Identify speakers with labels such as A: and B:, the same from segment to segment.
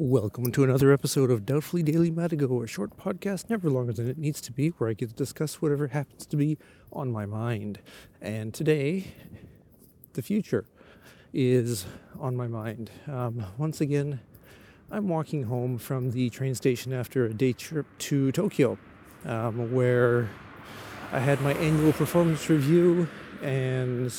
A: Welcome to another episode of Doubtfully Daily Matigo, a short podcast never longer than it needs to be, where I get to discuss whatever happens to be on my mind. And today, the future is on my mind. Um, once again, I'm walking home from the train station after a day trip to Tokyo, um, where I had my annual performance review and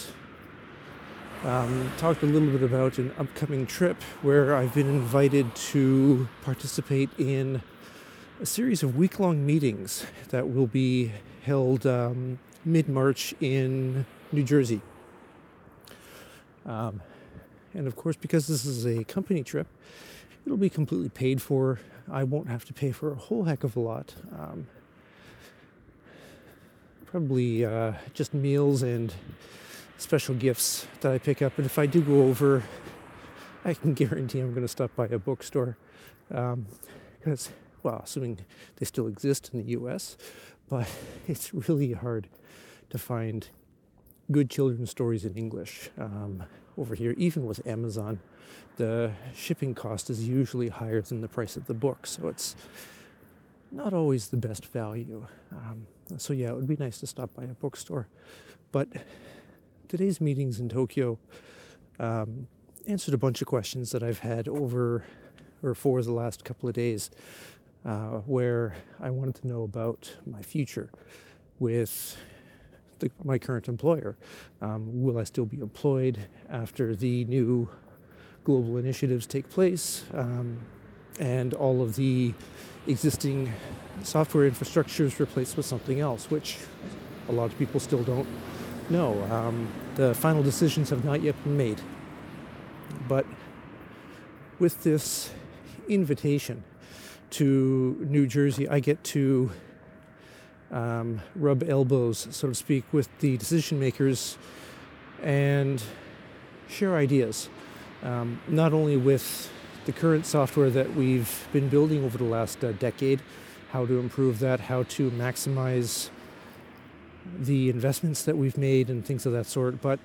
A: um, talked a little bit about an upcoming trip where I've been invited to participate in a series of week long meetings that will be held um, mid March in New Jersey. Um, and of course, because this is a company trip, it'll be completely paid for. I won't have to pay for a whole heck of a lot. Um, probably uh, just meals and special gifts that I pick up. And if I do go over, I can guarantee I'm going to stop by a bookstore. Because, um, well, assuming they still exist in the US, but it's really hard to find good children's stories in English um, over here. Even with Amazon, the shipping cost is usually higher than the price of the book. So it's not always the best value. Um, so, yeah, it would be nice to stop by a bookstore. But today's meetings in Tokyo um, answered a bunch of questions that I've had over or for the last couple of days, uh, where I wanted to know about my future with the, my current employer. Um, will I still be employed after the new global initiatives take place? Um, and all of the existing software infrastructures replaced with something else, which a lot of people still don't no, um, the final decisions have not yet been made. But with this invitation to New Jersey, I get to um, rub elbows, so to speak, with the decision makers and share ideas. Um, not only with the current software that we've been building over the last uh, decade, how to improve that, how to maximize the investments that we've made and things of that sort, but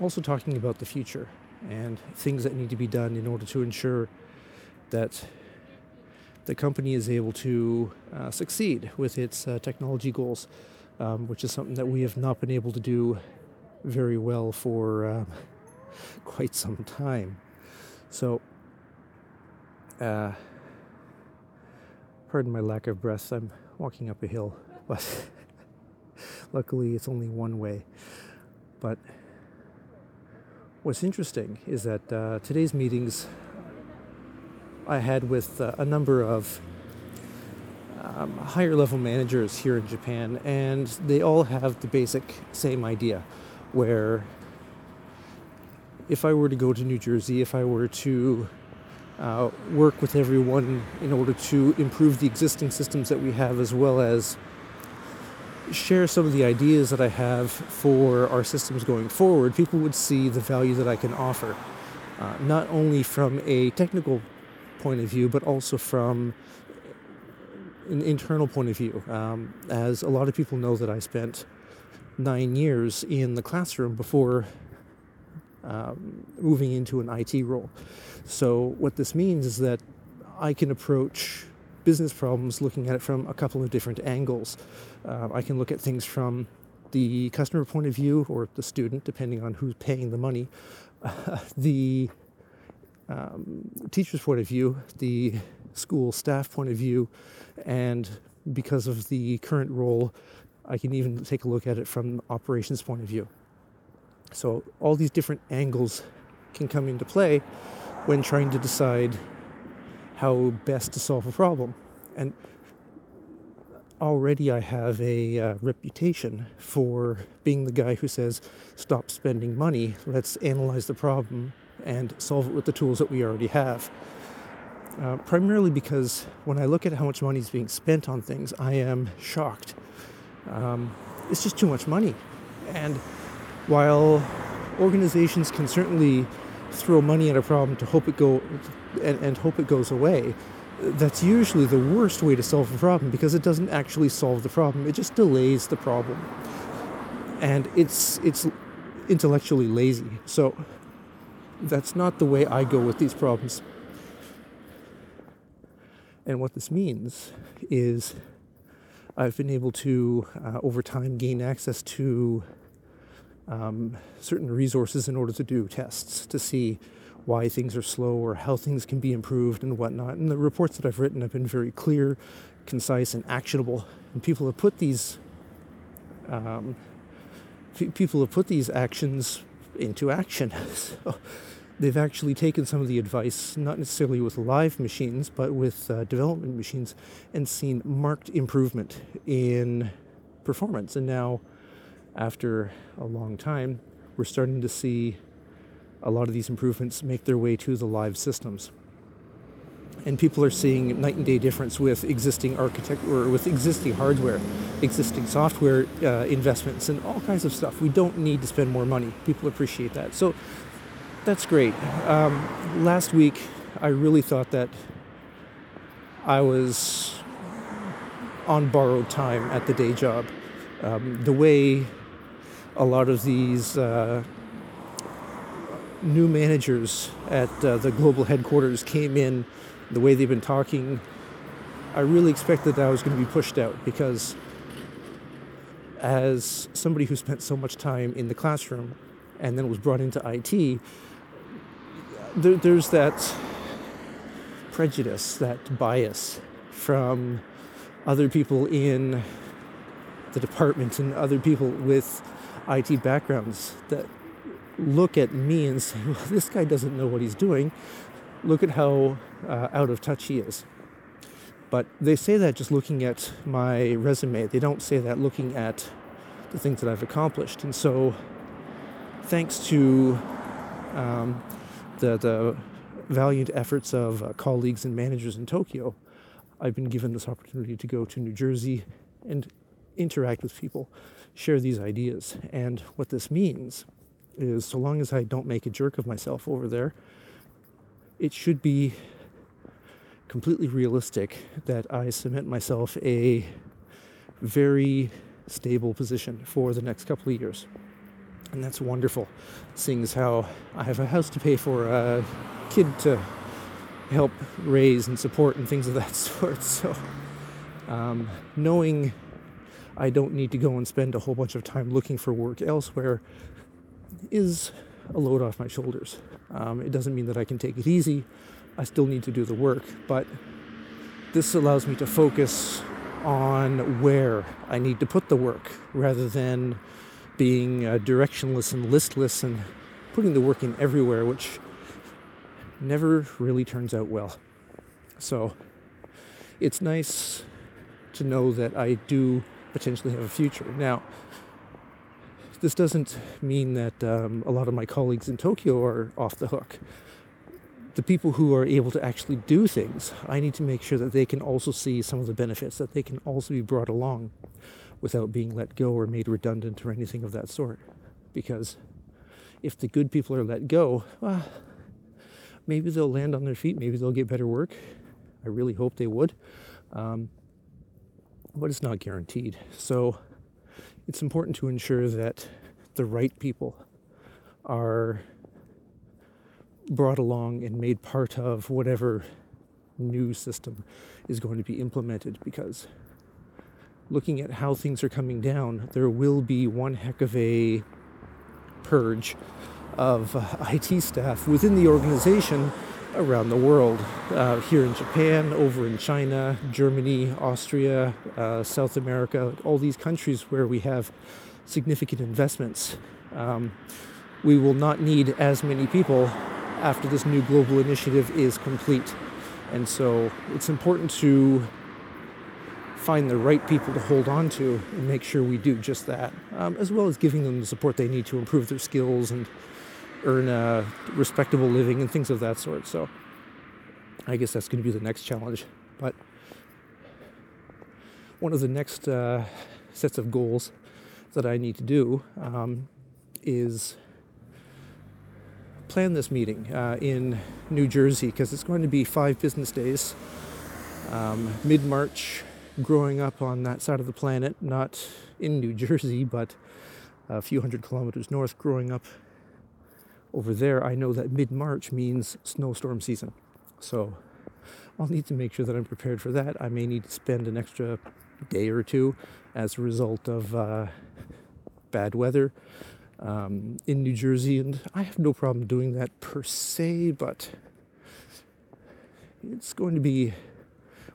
A: also talking about the future and things that need to be done in order to ensure that the company is able to uh, succeed with its uh, technology goals, um, which is something that we have not been able to do very well for uh, quite some time. So, uh, pardon my lack of breath, I'm walking up a hill, but. Luckily, it's only one way. But what's interesting is that uh, today's meetings I had with uh, a number of um, higher level managers here in Japan, and they all have the basic same idea where if I were to go to New Jersey, if I were to uh, work with everyone in order to improve the existing systems that we have as well as share some of the ideas that I have for our systems going forward, people would see the value that I can offer, uh, not only from a technical point of view, but also from an internal point of view. Um, as a lot of people know that I spent nine years in the classroom before um, moving into an IT role. So, what this means is that I can approach business problems looking at it from a couple of different angles. Uh, I can look at things from the customer point of view or the student, depending on who's paying the money, uh, the um, teacher's point of view, the school staff point of view, and because of the current role, I can even take a look at it from operations point of view. So all these different angles can come into play when trying to decide how best to solve a problem. And already I have a uh, reputation for being the guy who says, stop spending money, let's analyze the problem and solve it with the tools that we already have. Uh, primarily because when I look at how much money is being spent on things, I am shocked. Um, it's just too much money. And while organizations can certainly throw money at a problem to hope it go and, and hope it goes away, that's usually the worst way to solve a problem because it doesn't actually solve the problem. It just delays the problem. And it's it's intellectually lazy. So that's not the way I go with these problems. And what this means is I've been able to, uh, over time, gain access to um, certain resources in order to do tests to see why things are slow or how things can be improved and whatnot. And the reports that I've written have been very clear, concise, and actionable. And people have put these um, people have put these actions into action. so they've actually taken some of the advice, not necessarily with live machines, but with uh, development machines, and seen marked improvement in performance. And now, after a long time, we're starting to see a lot of these improvements make their way to the live systems. And people are seeing night and day difference with existing architect or with existing hardware, existing software uh, investments, and all kinds of stuff. We don't need to spend more money. People appreciate that. So that's great. Um, last week, I really thought that I was on borrowed time at the day job. Um, the way a lot of these uh, new managers at uh, the global headquarters came in, the way they've been talking, I really expected that I was going to be pushed out because, as somebody who spent so much time in the classroom and then was brought into IT, there, there's that prejudice, that bias from other people in the department and other people with IT backgrounds that look at me and say, well, this guy doesn't know what he's doing. Look at how uh, out of touch he is. But they say that just looking at my resume. They don't say that looking at the things that I've accomplished. And so, thanks to um, the, the valiant efforts of uh, colleagues and managers in Tokyo, I've been given this opportunity to go to New Jersey and interact with people, share these ideas. And what this means is so long as I don't make a jerk of myself over there, it should be completely realistic that I cement myself a very stable position for the next couple of years. And that's wonderful, seeing as how I have a house to pay for, a kid to help raise and support, and things of that sort. So, um, knowing I don't need to go and spend a whole bunch of time looking for work elsewhere is a load off my shoulders. Um, it doesn't mean that I can take it easy. I still need to do the work, but this allows me to focus on where I need to put the work rather than being uh, directionless and listless and putting the work in everywhere, which never really turns out well. So it's nice to know that I do potentially have a future. Now, this doesn't mean that um, a lot of my colleagues in Tokyo are off the hook. The people who are able to actually do things, I need to make sure that they can also see some of the benefits, that they can also be brought along without being let go or made redundant or anything of that sort. Because if the good people are let go, well, maybe they'll land on their feet, maybe they'll get better work. I really hope they would. Um, but it's not guaranteed. So it's important to ensure that the right people are brought along and made part of whatever new system is going to be implemented because looking at how things are coming down, there will be one heck of a purge of uh, IT staff within the organization around the world. Uh, here in Japan, over in China, Germany, Austria, uh, South America, all these countries where we have significant investments. Um, we will not need as many people after this new global initiative is complete. And so it's important to find the right people to hold on to and make sure we do just that, um, as well as giving them the support they need to improve their skills and earn a respectable living and things of that sort. So I guess that's going to be the next challenge. But one of the next uh, sets of goals that I need to do um, is plan this meeting uh, in New Jersey because it's going to be five business days, um, mid March, growing up on that side of the planet, not in New Jersey, but a few hundred kilometers north, growing up over there, I know that mid March means snowstorm season. So I'll need to make sure that I'm prepared for that. I may need to spend an extra day or two as a result of uh, bad weather um, in New Jersey, and I have no problem doing that per se, but it's going to be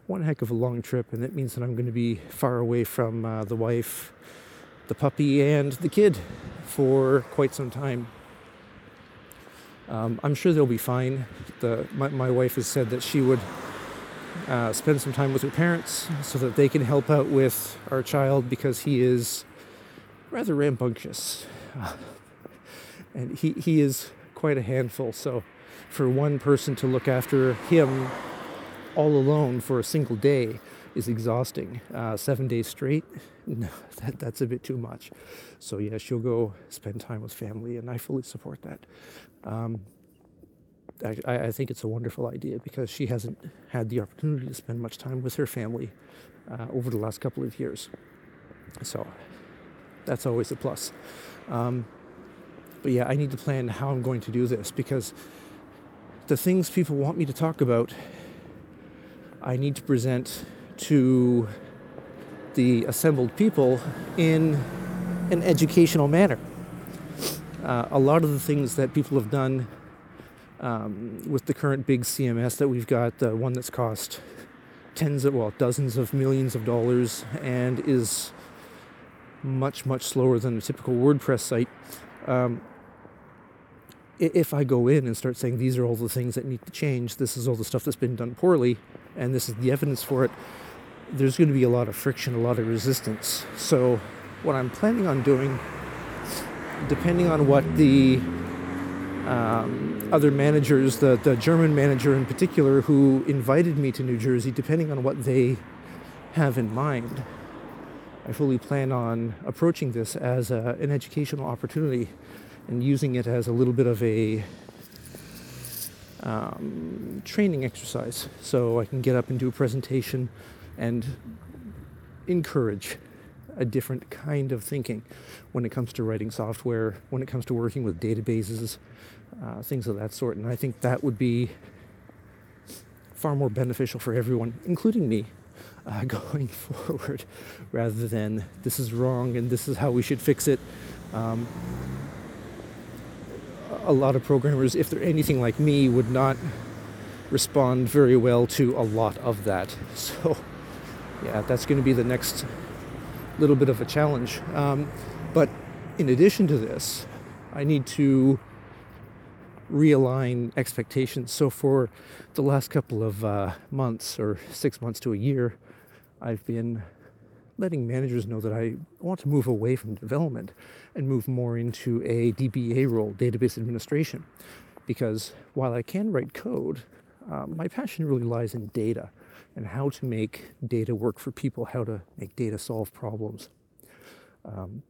A: one heck of a long trip, and that means that I'm going to be far away from uh, the wife, the puppy, and the kid for quite some time. Um, I'm sure they'll be fine. The, my, my wife has said that she would uh, spend some time with her parents so that they can help out with our child because he is rather rambunctious. and he, he is quite a handful. So, for one person to look after him all alone for a single day is exhausting. Uh, seven days straight, no, that, that's a bit too much. So, yeah, she'll go spend time with family, and I fully support that. Um, I, I, think it's a wonderful idea because she hasn't had the opportunity to spend much time with her family uh, over the last couple of years. So, that's always a plus. Um, but yeah, I need to plan how I'm going to do this because the things people want me to talk about, I need to present to the assembled people in an educational manner. Uh, a lot of the things that people have done um, with the current big CMS that we've got, the one that's cost tens of, well, dozens of millions of dollars and is much, much slower than a typical WordPress site. Um, if I go in and start saying these are all the things that need to change, this is all the stuff that's been done poorly, and this is the evidence for it, there's going to be a lot of friction, a lot of resistance. So, what I'm planning on doing, depending on what the um, other managers, the, the German manager in particular, who invited me to New Jersey, depending on what they have in mind, I fully plan on approaching this as a, an educational opportunity and using it as a little bit of a um, training exercise. So I can get up and do a presentation and encourage a different kind of thinking when it comes to writing software, when it comes to working with databases, uh, things of that sort. And I think that would be far more beneficial for everyone, including me, uh, going forward rather than this is wrong and this is how we should fix it. Um, a lot of programmers, if they're anything like me, would not respond very well to a lot of that. So, yeah, that's going to be the next little bit of a challenge. Um, but in addition to this, I need to realign expectations. So, for the last couple of uh, months or six months to a year, I've been letting managers know that I want to move away from development and move more into a DBA role, database administration. Because while I can write code, uh, my passion really lies in data and how to make data work for people, how to make data solve problems. Um,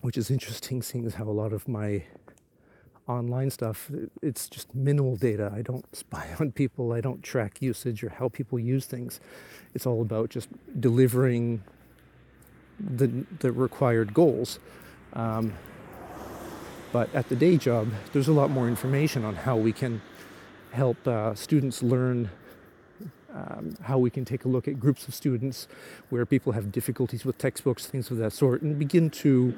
A: which is interesting, seeing as how a lot of my online stuff, it's just minimal data. I don't spy on people, I don't track usage or how people use things. It's all about just delivering the, the required goals. Um, but at the day job, there's a lot more information on how we can help uh, students learn, um, how we can take a look at groups of students where people have difficulties with textbooks, things of that sort, and begin to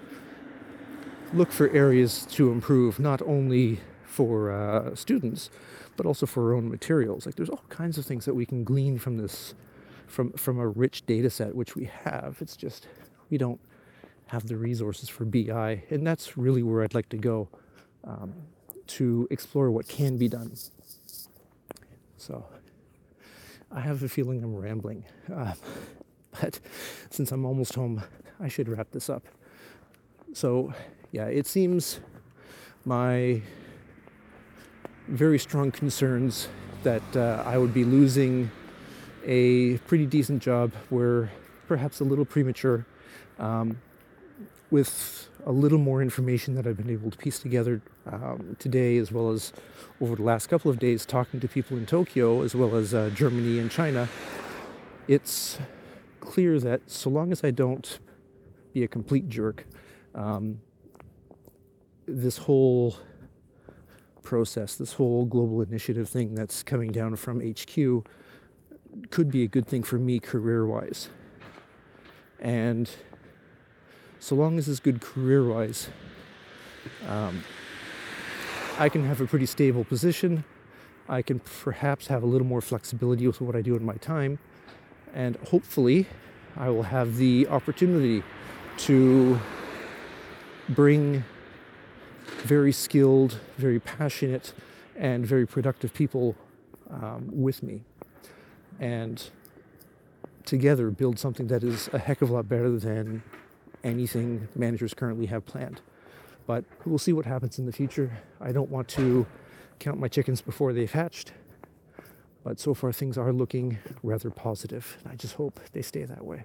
A: look for areas to improve, not only for uh, students, but also for our own materials. Like there's all kinds of things that we can glean from this, from from a rich data set which we have. It's just we don't have the resources for BI, and that's really where I'd like to go um, to explore what can be done. So I have a feeling I'm rambling, uh, but since I'm almost home, I should wrap this up. So yeah, it seems my very strong concerns that uh, I would be losing a pretty decent job were perhaps a little premature. Um, with a little more information that I've been able to piece together um, today, as well as over the last couple of days, talking to people in Tokyo, as well as uh, Germany and China, it's clear that so long as I don't be a complete jerk, um, this whole process, this whole global initiative thing that's coming down from HQ, could be a good thing for me career wise. And so long as it's good career wise, um, I can have a pretty stable position. I can perhaps have a little more flexibility with what I do in my time. And hopefully, I will have the opportunity to bring very skilled, very passionate, and very productive people um, with me. And together build something that is a heck of a lot better than anything managers currently have planned. But we'll see what happens in the future. I don't want to count my chickens before they've hatched. But so far, things are looking rather positive. I just hope they stay that way.